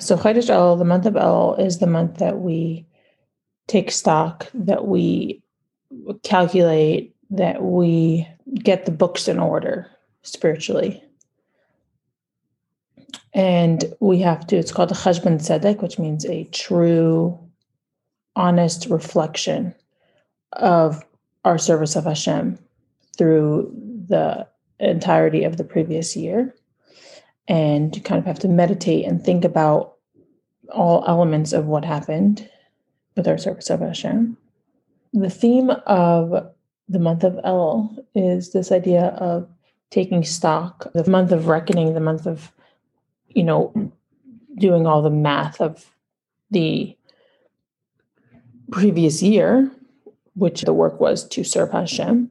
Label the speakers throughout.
Speaker 1: So Chodesh El, the month of El, is the month that we take stock, that we calculate, that we get the books in order spiritually. And we have to, it's called a cheshbon tzedek, which means a true, honest reflection of our service of Hashem through the entirety of the previous year. And you kind of have to meditate and think about all elements of what happened with our service of Hashem. The theme of the month of El is this idea of taking stock, the month of reckoning, the month of, you know, doing all the math of the previous year, which the work was to serve Hashem.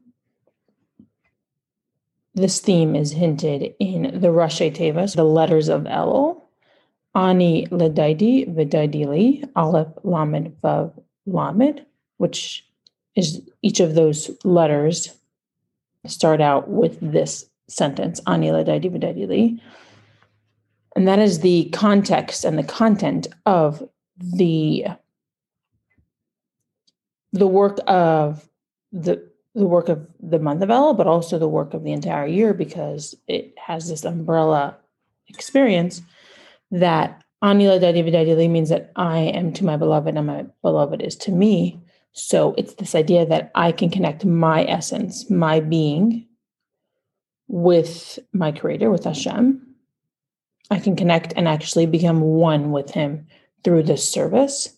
Speaker 1: This theme is hinted in the Rashi Tevas, the letters of Elul, Ani Ledaidi Vidaidili, Aleph Lamed Vav Lamed, which is each of those letters start out with this sentence, Ani Ledaidi Vidaidili. And that is the context and the content of the the work of the the work of the month of El, but also the work of the entire year because it has this umbrella experience that Anila Dadividadili means that I am to my beloved and my beloved is to me. So it's this idea that I can connect my essence, my being, with my creator, with Hashem. I can connect and actually become one with him through this service.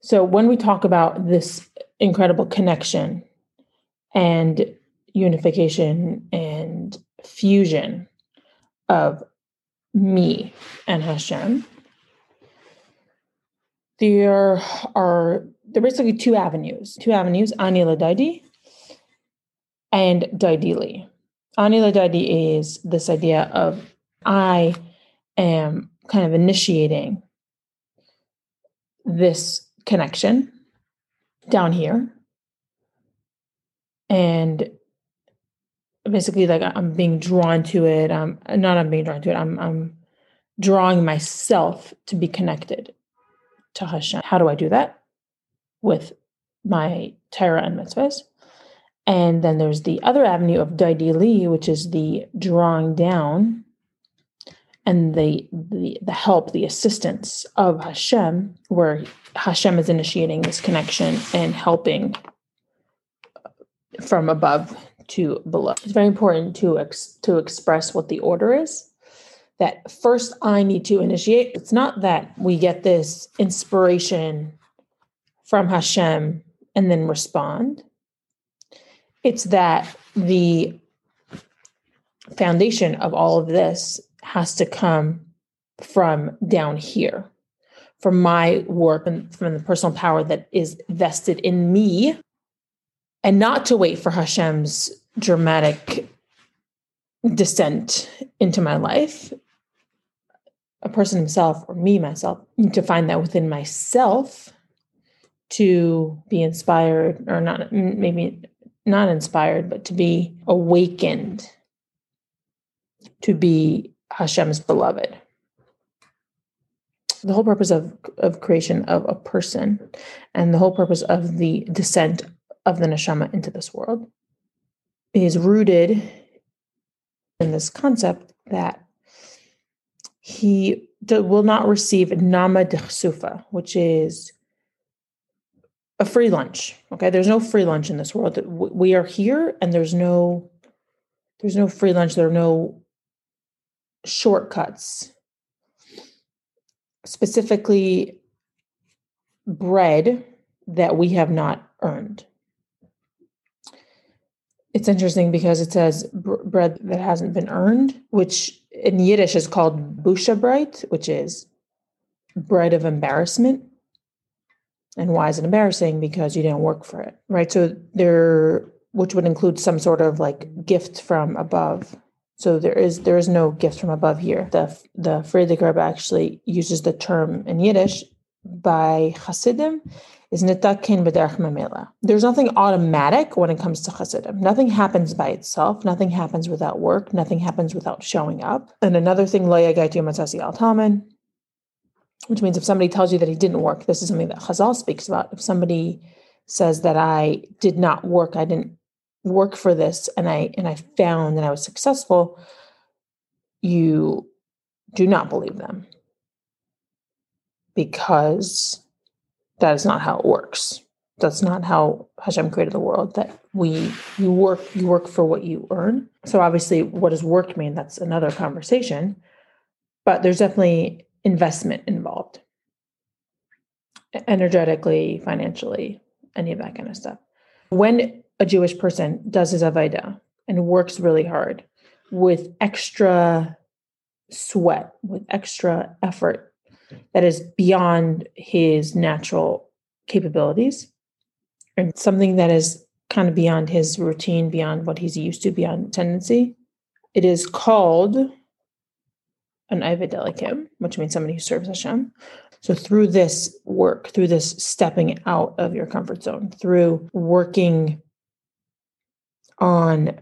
Speaker 1: So when we talk about this incredible connection and unification and fusion of me and Hashem, there are there are basically two avenues, two avenues, Anila Daidi and Daidili. Anila Daidi is this idea of I am kind of initiating this connection down here. And basically like I'm being drawn to it. i'm not I'm being drawn to it. I'm I'm drawing myself to be connected to Hashem. How do I do that? With my Torah and mitzvahs. And then there's the other avenue of Daidili, which is the drawing down and the, the the help, the assistance of Hashem, where Hashem is initiating this connection and helping uh, from above to below. It's very important to ex- to express what the order is. That first I need to initiate. It's not that we get this inspiration from Hashem and then respond. It's that the foundation of all of this has to come from down here, from my work and from the personal power that is vested in me, and not to wait for Hashem's dramatic descent into my life. A person himself, or me myself, to find that within myself to be inspired, or not, maybe not inspired, but to be awakened, to be Hashem's beloved. The whole purpose of, of creation of a person and the whole purpose of the descent of the neshama into this world is rooted in this concept that he will not receive nama dechsufa, which is a free lunch. Okay, there's no free lunch in this world. We are here, and there's no there's no free lunch. There are no shortcuts, specifically bread that we have not earned. It's interesting because it says bread that hasn't been earned, which in Yiddish is called busha which is bread of embarrassment. And why is it embarrassing? Because you didn't work for it, right? So there, which would include some sort of like gift from above. So there is there is no gift from above here. The the Frierdiker Rebbe actually uses the term in Yiddish by Hasidim is nitakin b'derech mamela. There's nothing automatic when it comes to chassidim. Nothing happens by itself. Nothing happens without work. Nothing happens without showing up. And another thing, lo yagaitu matzasi al talmin, which means if somebody tells you that he didn't work, this is something that Chazal speaks about. If somebody says that I did not work, I didn't work for this, and I and I found that I was successful, you do not believe them because that is not how it works. That's not how Hashem created the world. That we you work you work for what you earn. So obviously, what does work mean? That's another conversation. But there's definitely investment involved, energetically, financially, any of that kind of stuff. When a Jewish person does his avodah and works really hard with extra sweat, with extra effort that is beyond his natural capabilities and something that is kind of beyond his routine, beyond what he's used to, beyond tendency. It is called an Ived Elikim, which means somebody who serves Hashem. So through this work, through this stepping out of your comfort zone, through working on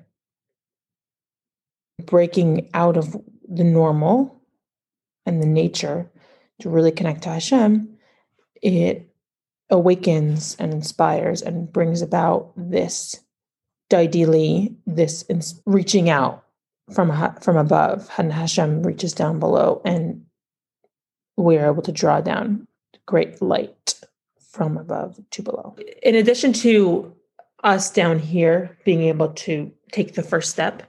Speaker 1: breaking out of the normal and the nature to really connect to Hashem, it awakens and inspires and brings about this ideally this reaching out from from above and Hashem reaches down below and we are able to draw down great light from above to below. In addition to us down here being able to take the first step,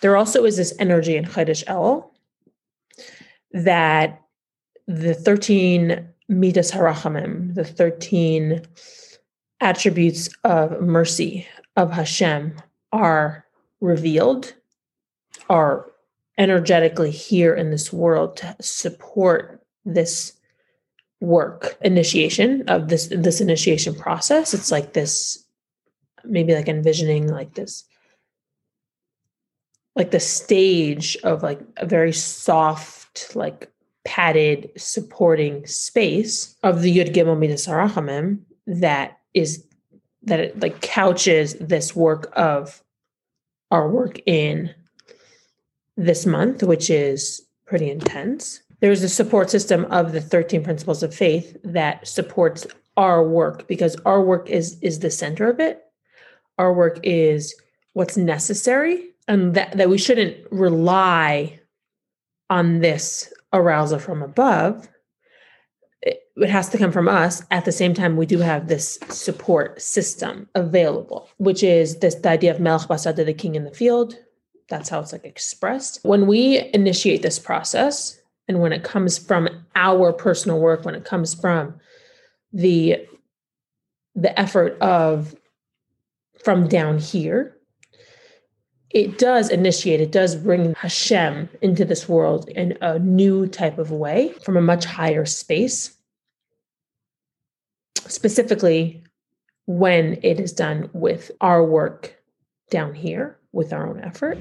Speaker 1: there also is this energy in Chodesh El that the 13 Midas Harachamim, the 13 attributes of mercy of Hashem are revealed, are energetically here in this world to support this work initiation of this this initiation process. It's like this maybe like envisioning like this like the stage of like a very soft like padded supporting space of the Yud Gimel Midas Harachamim that is that it like couches this work of our work in this month, which is pretty intense. There's a support system of the 13 principles of faith that supports our work because our work is is the center of it. Our work is what's necessary and that, that we shouldn't rely on this arousal from above. It has to come from us. At the same time we do have this support system available which is this the idea of melech basada the king in the field. That's how it's like expressed. When we initiate this process and when it comes from our personal work when it comes from the the effort of from down here it does initiate, it does bring Hashem into this world in a new type of way from a much higher space. Specifically, when it is done with our work down here, with our own effort.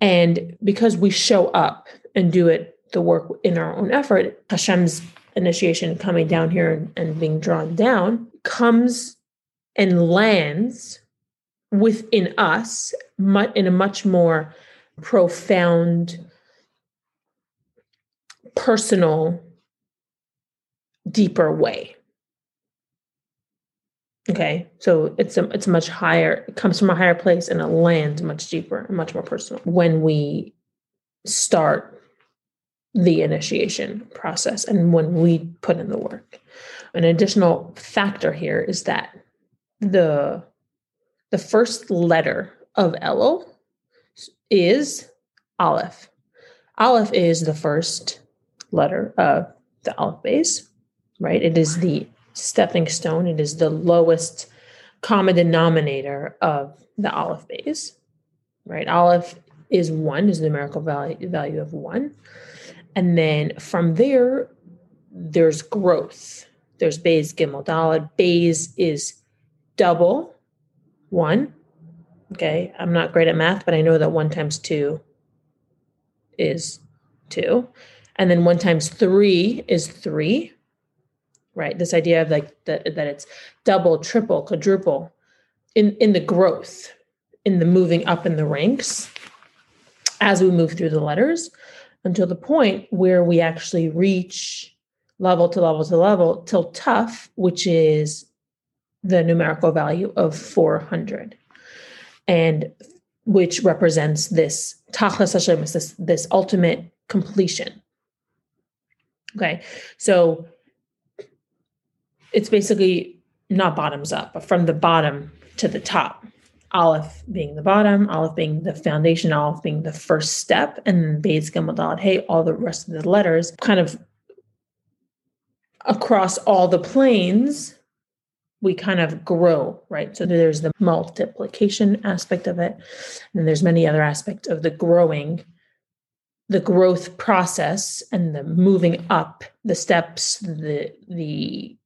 Speaker 1: And because we show up and do it, the work in our own effort, Hashem's initiation coming down here and, and being drawn down comes and lands within us in a much more profound, personal, deeper way. Okay, so it's a it's much higher. It comes from a higher place and it lands much deeper and much more personal when we start the initiation process and when we put in the work. An additional factor here is that the the first letter of Elul is Aleph. Aleph is the first letter of the Aleph Beis, right? It is the stepping stone. It is the lowest common denominator of the Aleph Beis, right? Aleph is one, is the numerical value, value of one. And then from there, there's growth. There's Beis, Gimel, Dalet. Beis is double one. Okay, I'm not great at math, but I know that one times two is two. And then one times three is three, right? This idea of like that that it's double, triple, quadruple in in the growth, in the moving up in the ranks as we move through the letters until the point where we actually reach level to level to level till Tof, which is the numerical value of 400. And which represents this tachlis Hashem, this, this ultimate completion. Okay, so it's basically not bottoms up, but from the bottom to the top. Aleph being the bottom, Aleph being the foundation, Aleph being the first step, and then Beis Gimel Dalet Hey, all the rest of the letters kind of across all the planes we kind of grow, right? So there's the multiplication aspect of it, and there's many other aspects of the growing, the growth process, and the moving up the steps, the the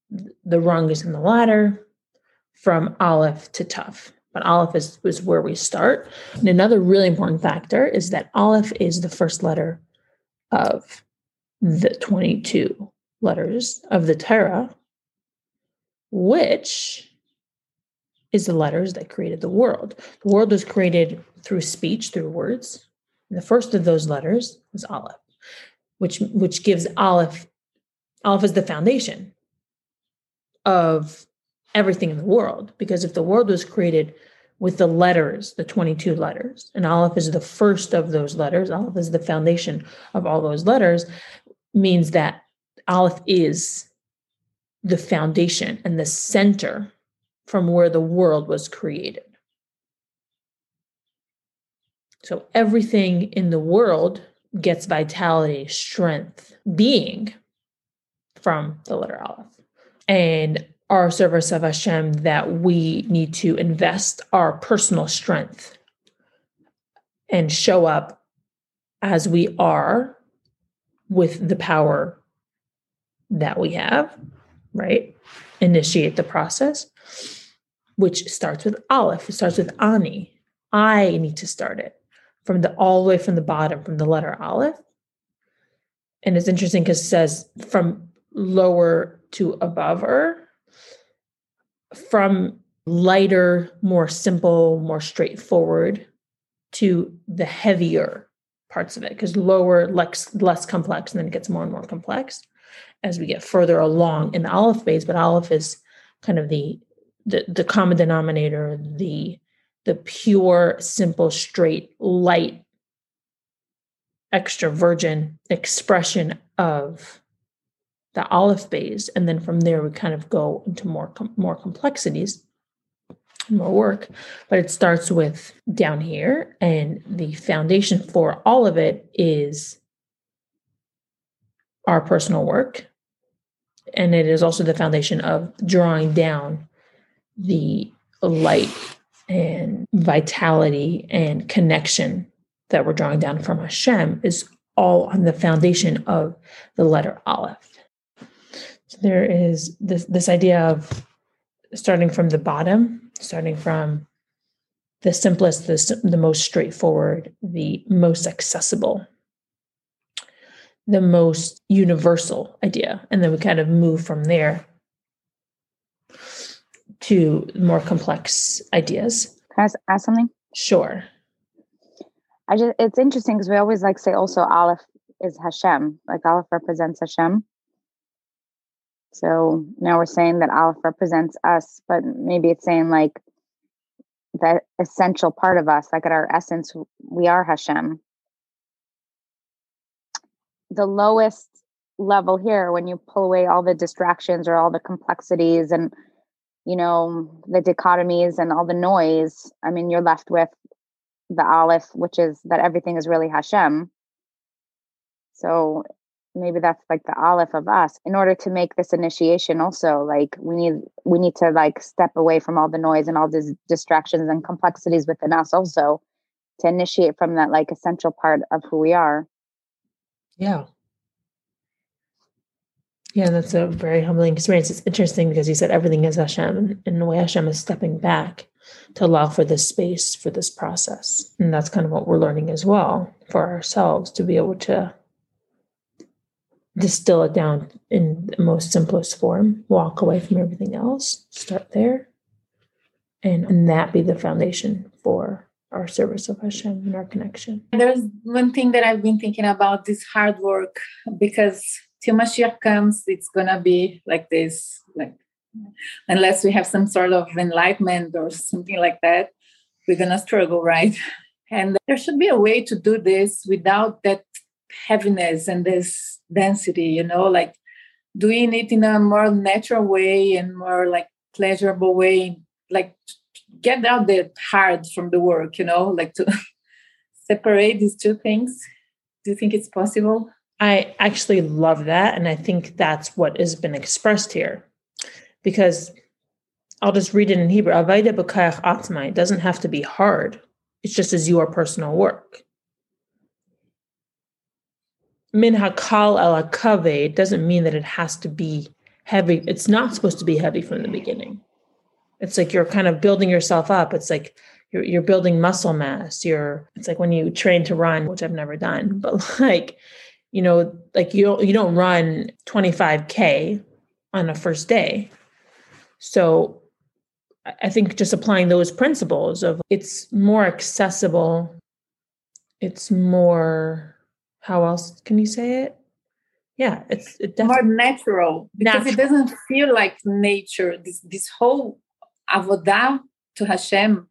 Speaker 1: the rungs in the ladder from Aleph to Tof. But Aleph is, is where we start. And another really important factor is that Aleph is the first letter of the 22 letters of the Torah, which is the letters that created the world. The world was created through speech, through words. And the first of those letters was Aleph, which which gives Aleph Aleph is the foundation of everything in the world. Because if the world was created with the letters, the 22 letters, and Aleph is the first of those letters, Aleph is the foundation of all those letters, means that Aleph is the foundation and the center from where the world was created. So everything in the world gets vitality, strength, being from the letter Aleph. And our service of Hashem that we need to invest our personal strength and show up as we are with the power that we have right? Initiate the process, which starts with Aleph. It starts with Ani. I need to start it from the all the way from the bottom, from the letter Aleph. And it's interesting because it says from lower to above her, from lighter, more simple, more straightforward to the heavier parts of it because lower less less complex and then it gets more and more complex as we get further along in the Aleph phase, but Aleph is kind of the the, the common denominator, the the pure, simple, straight, light, extra virgin expression of the Aleph phase, and then from there we kind of go into more com- more complexities, more work. But it starts with down here, and the foundation for all of it is our personal work and it is also the foundation of drawing down the light and vitality and connection that we're drawing down from Hashem is all on the foundation of the letter Aleph. So there is this this idea of starting from the bottom, starting from the simplest, the, the most straightforward, the most accessible the most universal idea. And then we kind of move from there to more complex ideas.
Speaker 2: Can I ask something?
Speaker 1: Sure.
Speaker 2: I just it's interesting because we always like say also Aleph is Hashem, like Aleph represents Hashem. So now we're saying that Aleph represents us, but maybe it's saying like that essential part of us, like at our essence, we are Hashem the lowest level here when you pull away all the distractions or all the complexities and you know the dichotomies and all the noise i mean you're left with the aleph which is that everything is really hashem. So maybe that's like the aleph of us. In order to make this initiation also like we need we need to like step away from all the noise and all these distractions and complexities within us also to initiate from that like essential part of who we are
Speaker 1: yeah. Yeah, that's a very humbling experience. It's interesting because you said everything is Hashem, and the way Hashem is stepping back to allow for this space for this process. And that's kind of what we're learning as well for ourselves to be able to distill it down in the most simplest form, walk away from everything else, start there, and, and that be the foundation for our service of Hashem and our connection.
Speaker 3: There's one thing that I've been thinking about this hard work because till Mashiach comes, it's gonna be like this, like unless we have some sort of enlightenment or something like that, we're gonna struggle, right? And there should be a way to do this without that heaviness and this density, you know, like doing it in a more natural way and more like pleasurable way, like get out the hard from the work, you know, like to separate these two things. Do you think it's possible?
Speaker 1: I actually love that. And I think that's what has been expressed here. Because I'll just read it in Hebrew. Atma. It doesn't have to be hard. It's just as your personal work. Min hakal kaved doesn't mean that it has to be heavy. It's not supposed to be heavy from the beginning. It's like you're kind of building yourself up. It's like you're you're building muscle mass. You're it's like when you train to run, which I've never done, but like you know, like you don't you don't run 25k on a first day. So I think just applying those principles of it's more accessible, it's more how else can you say it? Yeah, it's it
Speaker 3: more natural because natural. it doesn't feel like nature. This this whole avodah to Hashem,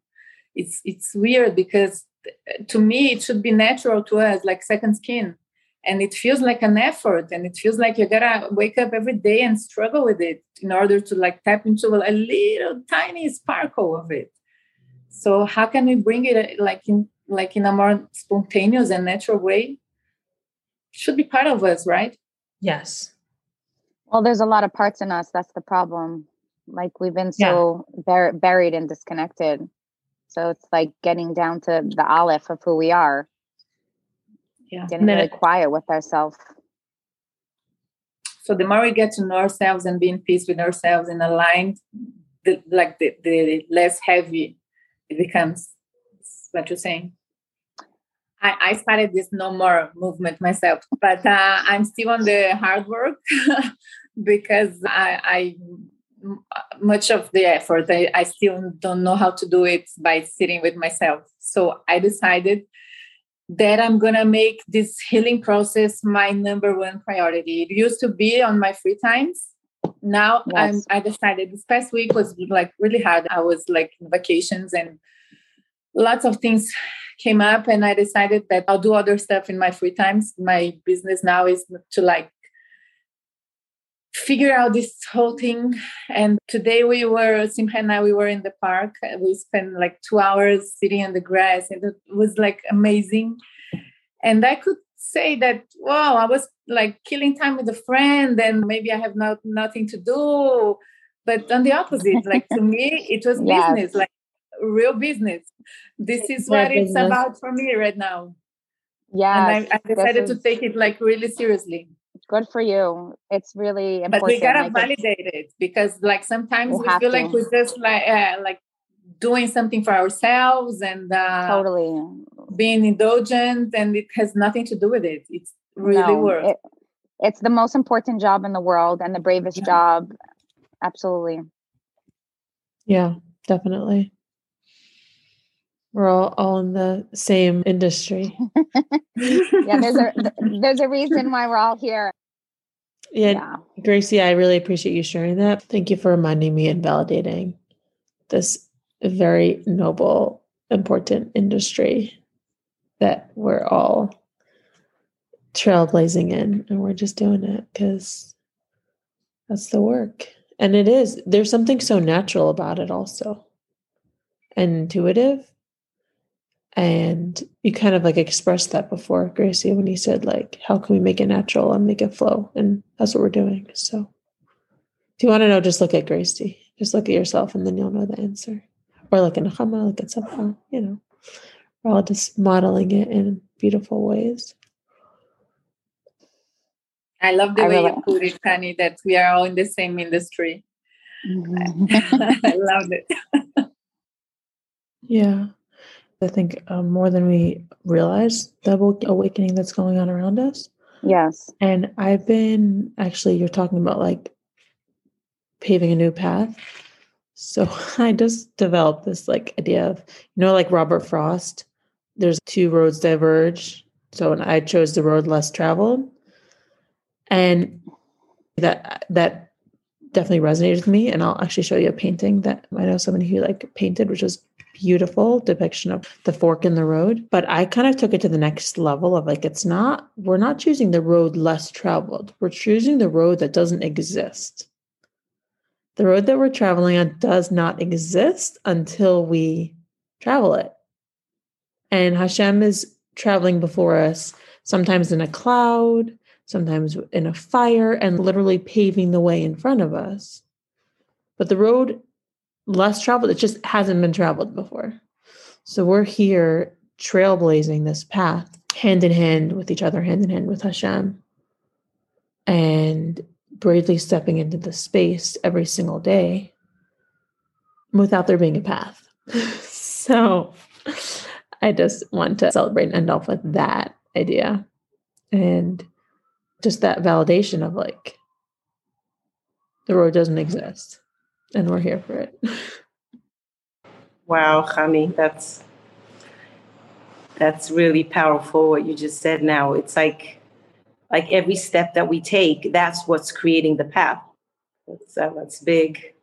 Speaker 3: it's it's weird because uh, to me it should be natural to us, like second skin. And it feels like an effort and it feels like you gotta wake up every day and struggle with it in order to like tap into a little tiny sparkle of it. So how can we bring it uh, like in like in a more spontaneous and natural way? Should be part of us right?
Speaker 1: Yes.
Speaker 2: Well there's a lot of parts in us. That's the problem like we've been so yeah. bur- buried and disconnected. So it's like getting down to the aleph of who we are.
Speaker 3: Yeah.
Speaker 2: Getting really quiet with ourselves
Speaker 3: so the more we get to know ourselves and be in peace with ourselves and aligned the, like the, the less heavy it becomes. What you're saying? I, I started this no more movement myself but uh, i'm still on the hard work because I, I Uh, much of the effort I, I still don't know how to do it by sitting with myself so i decided that I'm going to make this healing process my number one priority. It used to be on my free times. Now yes. I'm, I decided this past week was like really hard. I was like in vacations and lots of things came up and I decided that I'll do other stuff in my free times. My business now is to like figure out this whole thing. And today we were, Simha and I, we were in the park. We spent like two hours sitting on the grass and it was like amazing. And I could say that, wow, I was like killing time with a friend and maybe I have not nothing to do. But on the opposite, like to me, it was business, like real business. This is what it's about for me right now.
Speaker 2: Yeah.
Speaker 3: And I, I decided is... to take it like really seriously
Speaker 2: good for you. It's really important
Speaker 3: but we gotta validate it because like sometimes we, we feel to. like we're just like uh, like doing something for ourselves and uh,
Speaker 2: totally.
Speaker 3: being indulgent and it has nothing to do with it. It's really no, work it,
Speaker 2: it's the most important job in the world and the bravest yeah. job. Absolutely.
Speaker 1: Yeah definitely we're all, all in the same industry.
Speaker 2: yeah, there's a there's a reason why we're all here.
Speaker 1: Yeah, yeah, Gracie, I really appreciate you sharing that. Thank you for reminding me and validating this very noble, important industry that we're all trailblazing in, and we're just doing it because that's the work. And it is. There's something so natural about it, also, and intuitive and you kind of like expressed that before, Gracie, when you said like, how can we make it natural and make it flow? And that's what we're doing. So if you want to know, just look at Gracie. Just look at yourself and then you'll know the answer. Or look at Nechama, look at someone, you know. We're all just modeling it in beautiful ways.
Speaker 3: I love the I way you put it, Tani, that we are all in the same industry. Mm-hmm. I love it.
Speaker 1: yeah. I think um, more than we realize the awakening that's going on around us.
Speaker 2: Yes.
Speaker 1: And I've been actually, you're talking about like paving a new path. So I just developed this like idea of, you know, like Robert Frost, there's two roads diverge. So and I chose the road less traveled. And that that definitely resonated with me. And I'll actually show you a painting that I know somebody who like painted, which was beautiful depiction of the fork in the road. But I kind of took it to the next level of like, it's not, we're not choosing the road less traveled. We're choosing the road that doesn't exist. The road that we're traveling on does not exist until we travel it. And Hashem is traveling before us, sometimes in a cloud, sometimes in a fire, and literally paving the way in front of us. But the road less traveled, it just hasn't been traveled before. So we're here trailblazing this path hand in hand with each other, hand in hand with Hashem, and bravely stepping into the space every single day without there being a path. so I just want to celebrate and end off with that idea and just that validation of like the road doesn't exist and we're here for it.
Speaker 4: wow, Chami, that's that's really powerful what you just said now. It's like like every step that we take, that's what's creating the path. That's, uh, that's big.